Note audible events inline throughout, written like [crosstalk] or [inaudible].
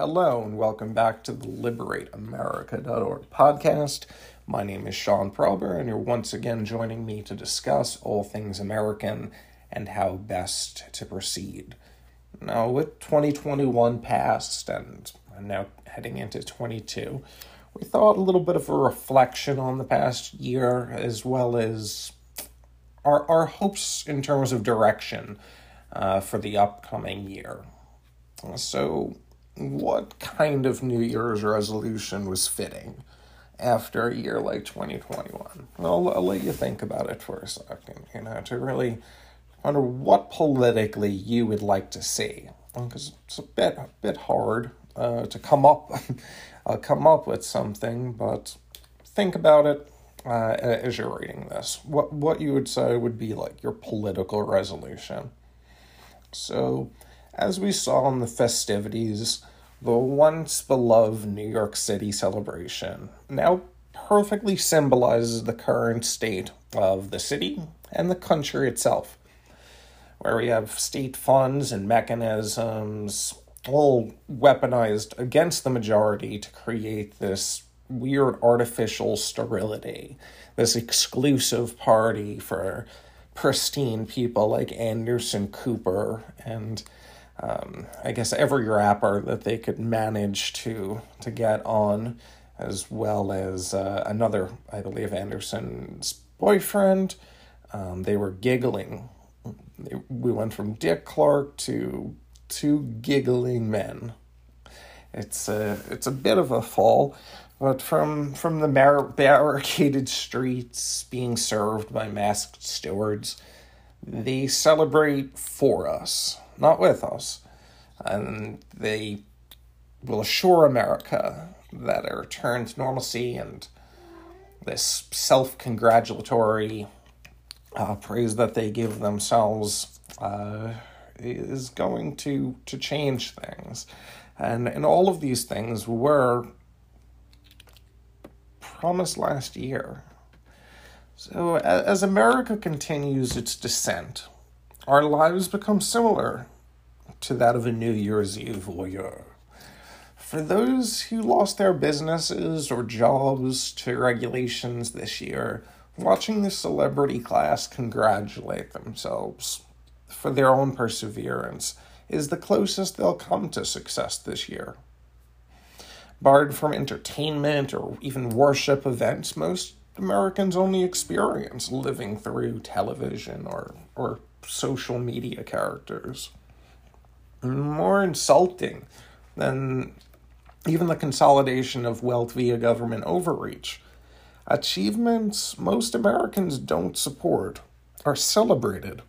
Hello, and welcome back to the LiberateAmerica.org podcast. My name is Sean Prober, and you're once again joining me to discuss all things American and how best to proceed. Now, with 2021 past and now heading into 22, we thought a little bit of a reflection on the past year as well as our, our hopes in terms of direction uh, for the upcoming year. So, what kind of New Year's resolution was fitting after a year like 2021? I'll, I'll let you think about it for a second, you know, to really wonder what politically you would like to see. Because it's a bit, a bit hard uh, to come up, [laughs] uh, come up with something, but think about it uh, as you're reading this. What what you would say would be like your political resolution. So, as we saw in the festivities, the once beloved New York City celebration now perfectly symbolizes the current state of the city and the country itself, where we have state funds and mechanisms all weaponized against the majority to create this weird artificial sterility, this exclusive party for pristine people like Anderson Cooper and um, I guess every rapper that they could manage to to get on, as well as uh, another, I believe, Anderson's boyfriend. Um, they were giggling. We went from Dick Clark to two giggling men. It's a it's a bit of a fall, but from from the bar- barricaded streets being served by masked stewards, they celebrate for us not with us. And they will assure America that a return to normalcy and this self congratulatory uh, praise that they give themselves uh, is going to, to change things. And, and all of these things were promised last year. So, as America continues its descent our lives become similar to that of a New Year's Eve voyeur. For those who lost their businesses or jobs to regulations this year, watching the celebrity class congratulate themselves for their own perseverance is the closest they'll come to success this year. Barred from entertainment or even worship events, most Americans only experience living through television or, or social media characters. More insulting than even the consolidation of wealth via government overreach. Achievements most Americans don't support are celebrated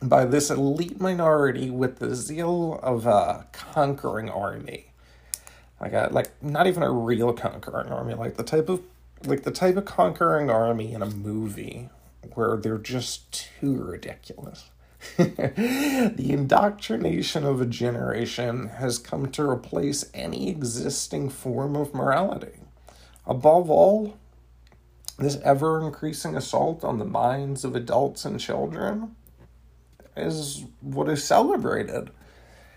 by this elite minority with the zeal of a conquering army. Like a, like not even a real conquering army, like the type of like the type of conquering army in a movie where they're just too ridiculous. [laughs] the indoctrination of a generation has come to replace any existing form of morality. Above all, this ever increasing assault on the minds of adults and children is what is celebrated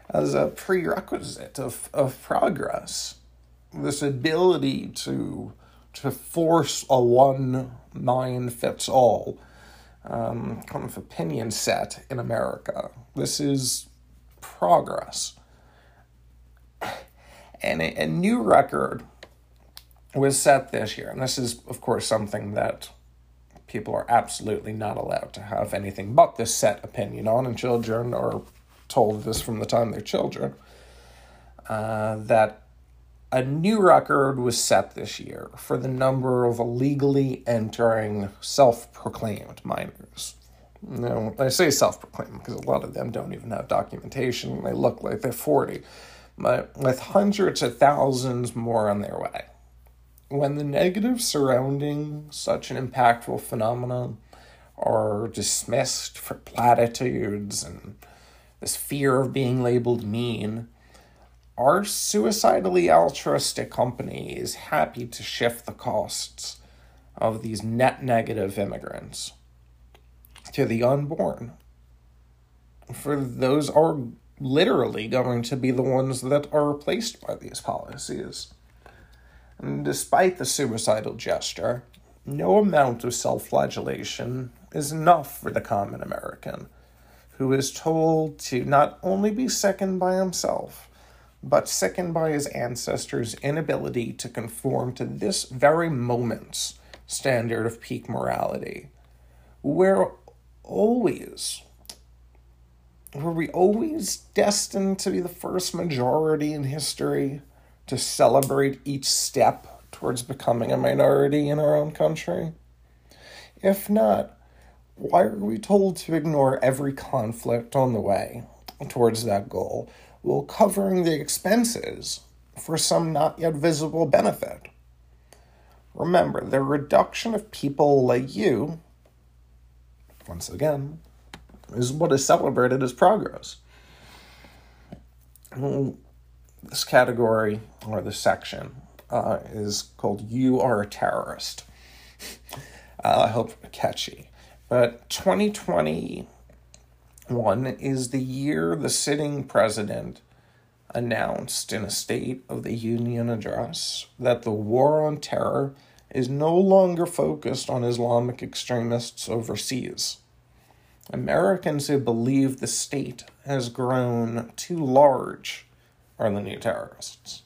as a prerequisite of, of progress. This ability to to force a one mind fits all um, kind of opinion set in America. This is progress. And a, a new record was set this year, and this is, of course, something that people are absolutely not allowed to have anything but this set opinion on, and children are told this from the time they're children. Uh, that a new record was set this year for the number of illegally entering self proclaimed minors. Now, I say self proclaimed because a lot of them don't even have documentation. They look like they're 40, but with hundreds of thousands more on their way. When the negatives surrounding such an impactful phenomenon are dismissed for platitudes and this fear of being labeled mean, our suicidally altruistic company is happy to shift the costs of these net negative immigrants to the unborn. For those are literally going to be the ones that are replaced by these policies. And despite the suicidal gesture, no amount of self flagellation is enough for the common American, who is told to not only be second by himself, but sickened by his ancestors' inability to conform to this very moment's standard of peak morality. We're always, were we always destined to be the first majority in history to celebrate each step towards becoming a minority in our own country? If not, why are we told to ignore every conflict on the way towards that goal while covering the expenses for some not yet visible benefit? Remember, the reduction of people like you, once again, is what is celebrated as progress. This category, or this section, uh, is called You Are a Terrorist. [laughs] Uh, I hope catchy. But 2021 is the year the sitting president announced in a State of the Union address that the war on terror is no longer focused on Islamic extremists overseas. Americans who believe the state has grown too large are the new terrorists.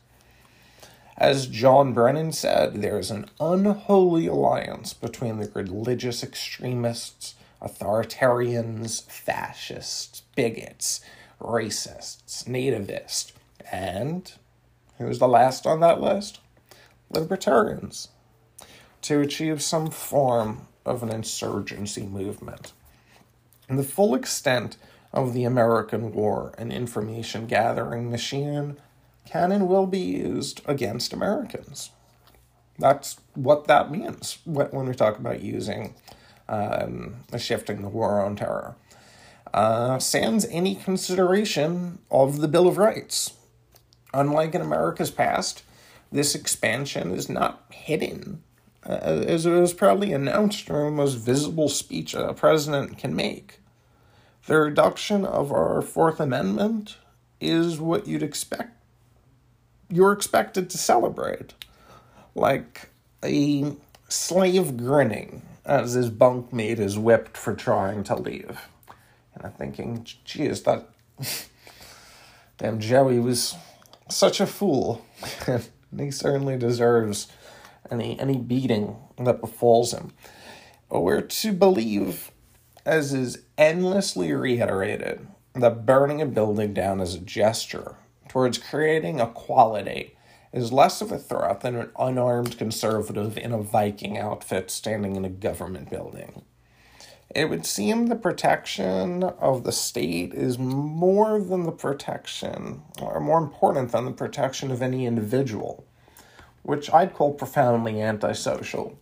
As John Brennan said, there is an unholy alliance between the religious extremists, authoritarians, fascists, bigots, racists, nativists, and who's the last on that list? Libertarians, to achieve some form of an insurgency movement. And the full extent of the American war and information gathering machine can and will be used against Americans. That's what that means when we talk about using um, shifting the war on terror. Uh, sans any consideration of the Bill of Rights. Unlike in America's past, this expansion is not hidden, uh, as it was probably announced during the most visible speech a president can make. The reduction of our Fourth Amendment is what you'd expect you're expected to celebrate. Like a slave grinning as his bunkmate is whipped for trying to leave. And I'm thinking, geez, that [laughs] damn Joey was such a fool. [laughs] and he certainly deserves any any beating that befalls him. But we're to believe, as is endlessly reiterated, that burning a building down is a gesture towards creating equality is less of a threat than an unarmed conservative in a Viking outfit standing in a government building. It would seem the protection of the state is more than the protection, or more important than the protection of any individual, which I'd call profoundly antisocial.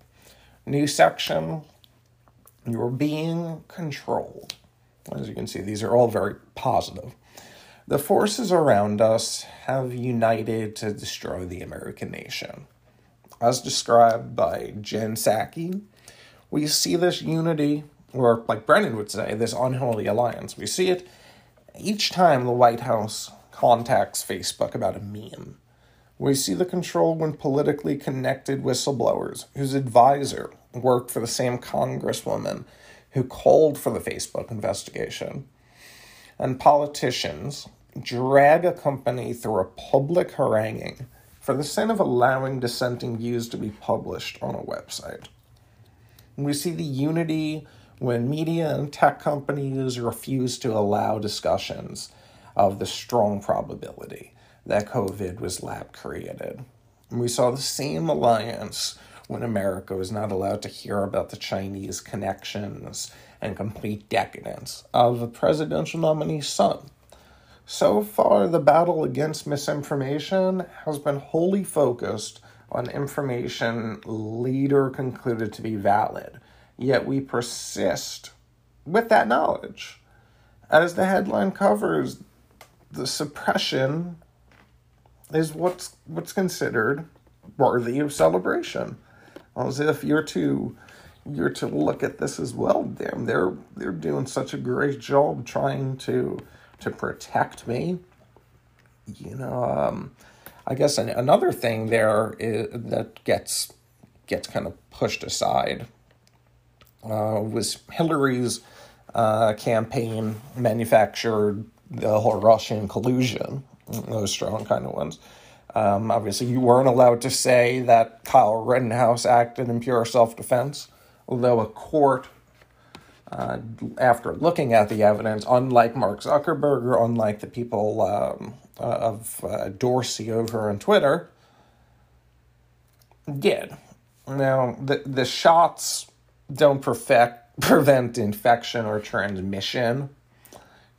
New section, you're being controlled. As you can see, these are all very positive. The forces around us have united to destroy the American nation. As described by Jen Psaki, we see this unity, or like Brennan would say, this unholy alliance. We see it each time the White House contacts Facebook about a meme. We see the control when politically connected whistleblowers whose advisor worked for the same congresswoman who called for the Facebook investigation and politicians drag a company through a public haranguing for the sin of allowing dissenting views to be published on a website. And we see the unity when media and tech companies refuse to allow discussions of the strong probability that COVID was lab created. And we saw the same alliance when America was not allowed to hear about the Chinese connections and complete decadence of a presidential nominee's son. So far, the battle against misinformation has been wholly focused on information later concluded to be valid, yet we persist with that knowledge. As the headline covers, the suppression is what's what's considered worthy of celebration. As if you're to you're to look at this as well. Damn, they're they're doing such a great job trying to to protect me. You know, um, I guess an, another thing there is, that gets gets kind of pushed aside uh, was Hillary's uh, campaign manufactured the whole Russian collusion, those strong kind of ones. Um, obviously, you weren't allowed to say that Kyle Rittenhouse acted in pure self defense, although a court, uh, after looking at the evidence, unlike Mark Zuckerberg or unlike the people um, uh, of uh, Dorsey over on Twitter, did. Now, the, the shots don't perfect, [laughs] prevent infection or transmission.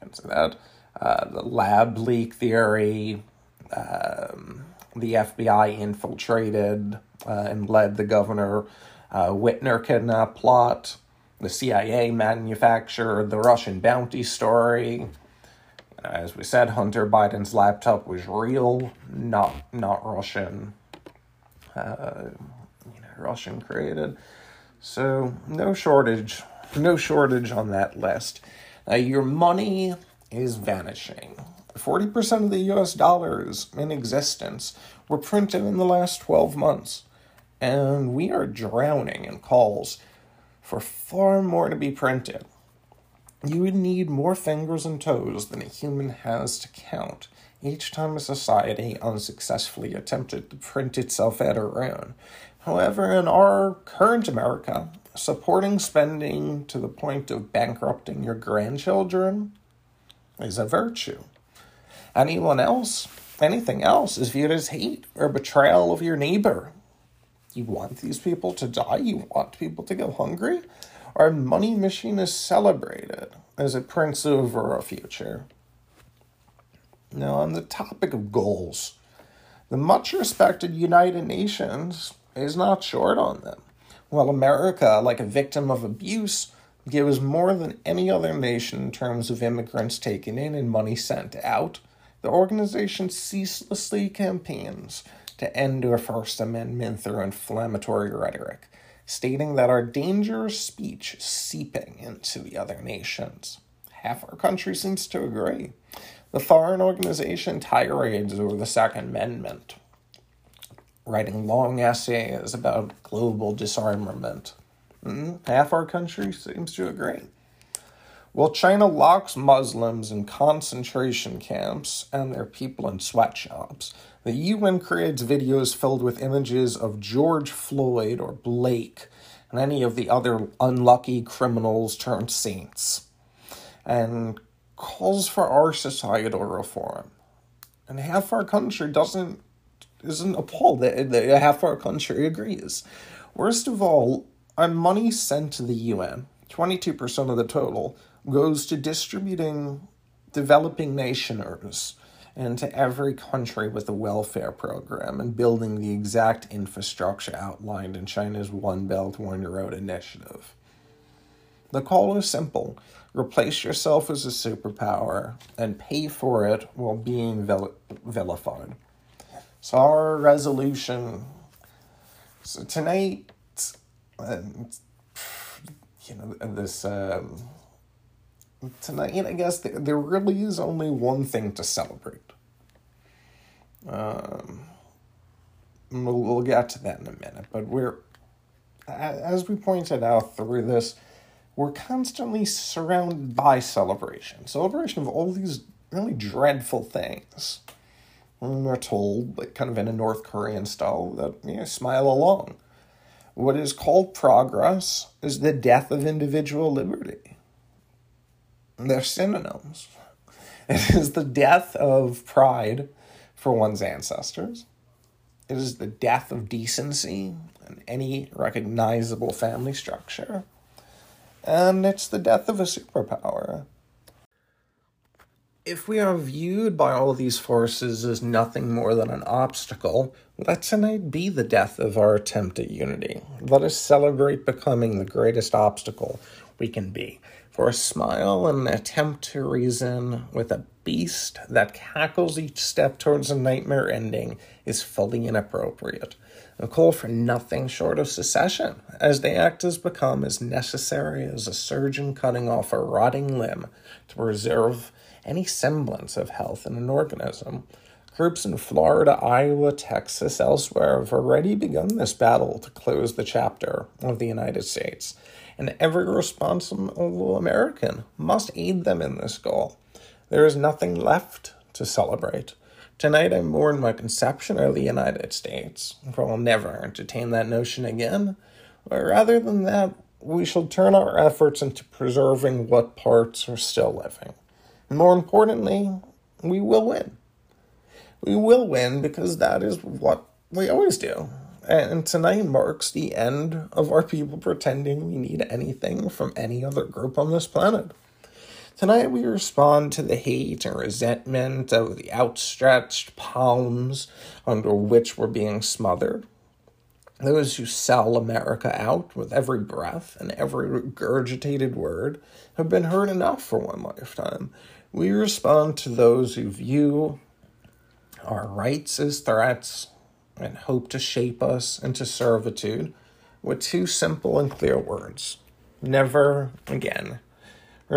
Into that. Uh, the lab leak theory, um, the FBI infiltrated uh, and led the governor uh, Whitmer kidnap plot, the CIA manufactured the Russian bounty story. As we said, Hunter Biden's laptop was real, not not Russian. Uh, you know, Russian created. So no shortage, no shortage on that list. Now your money is vanishing. 40% of the US dollars in existence were printed in the last 12 months. And we are drowning in calls for far more to be printed. You would need more fingers and toes than a human has to count each time a society unsuccessfully attempted to print itself at our own. However, in our current America, supporting spending to the point of bankrupting your grandchildren is a virtue. Anyone else, anything else, is viewed as hate or betrayal of your neighbor. You want these people to die? You want people to go hungry? Our money machine is celebrated as it prints over a future. Now, on the topic of goals, the much respected United Nations is not short on them. While America, like a victim of abuse, gives more than any other nation in terms of immigrants taken in and money sent out, the organization ceaselessly campaigns to end our First Amendment through inflammatory rhetoric, stating that our dangerous speech is seeping into the other nations. Half our country seems to agree. The foreign organization tirades over the Second Amendment, writing long essays about global disarmament. Mm, half our country seems to agree. While China locks Muslims in concentration camps and their people in sweatshops, the UN creates videos filled with images of George Floyd or Blake and any of the other unlucky criminals turned saints, and calls for our societal reform. And half our country doesn't isn't appalled that, that half our country agrees. Worst of all, our money sent to the UN, 22% of the total, goes to distributing developing nationers and to every country with a welfare program and building the exact infrastructure outlined in China's One Belt, One Road initiative. The call is simple replace yourself as a superpower and pay for it while being vil- vilified. So our resolution. So tonight, uh, you know, this um, tonight. I guess there, there really is only one thing to celebrate. Um, we'll, we'll get to that in a minute, but we're as we pointed out through this, we're constantly surrounded by celebration. Celebration of all these really dreadful things. And we're told, like kind of in a North Korean style, that you know, smile along. What is called progress is the death of individual liberty. They're synonyms. It is the death of pride for one's ancestors. It is the death of decency and any recognizable family structure. And it's the death of a superpower if we are viewed by all these forces as nothing more than an obstacle, let tonight be the death of our attempt at unity. Let us celebrate becoming the greatest obstacle we can be. For a smile and an attempt to reason with a beast that cackles each step towards a nightmare ending is fully inappropriate. A call for nothing short of secession, as the act has become as necessary as a surgeon cutting off a rotting limb to preserve any semblance of health in an organism. Groups in Florida, Iowa, Texas, elsewhere have already begun this battle to close the chapter of the United States, and every responsible American must aid them in this goal. There is nothing left to celebrate. Tonight I mourn my conception of the United States, for I'll never entertain that notion again. But rather than that, we shall turn our efforts into preserving what parts are still living. More importantly, we will win we will win because that is what we always do. And tonight marks the end of our people pretending we need anything from any other group on this planet. Tonight we respond to the hate and resentment of the outstretched palms under which we're being smothered. Those who sell America out with every breath and every regurgitated word have been heard enough for one lifetime. We respond to those who view our rights as threats and hope to shape us into servitude with two simple and clear words never again.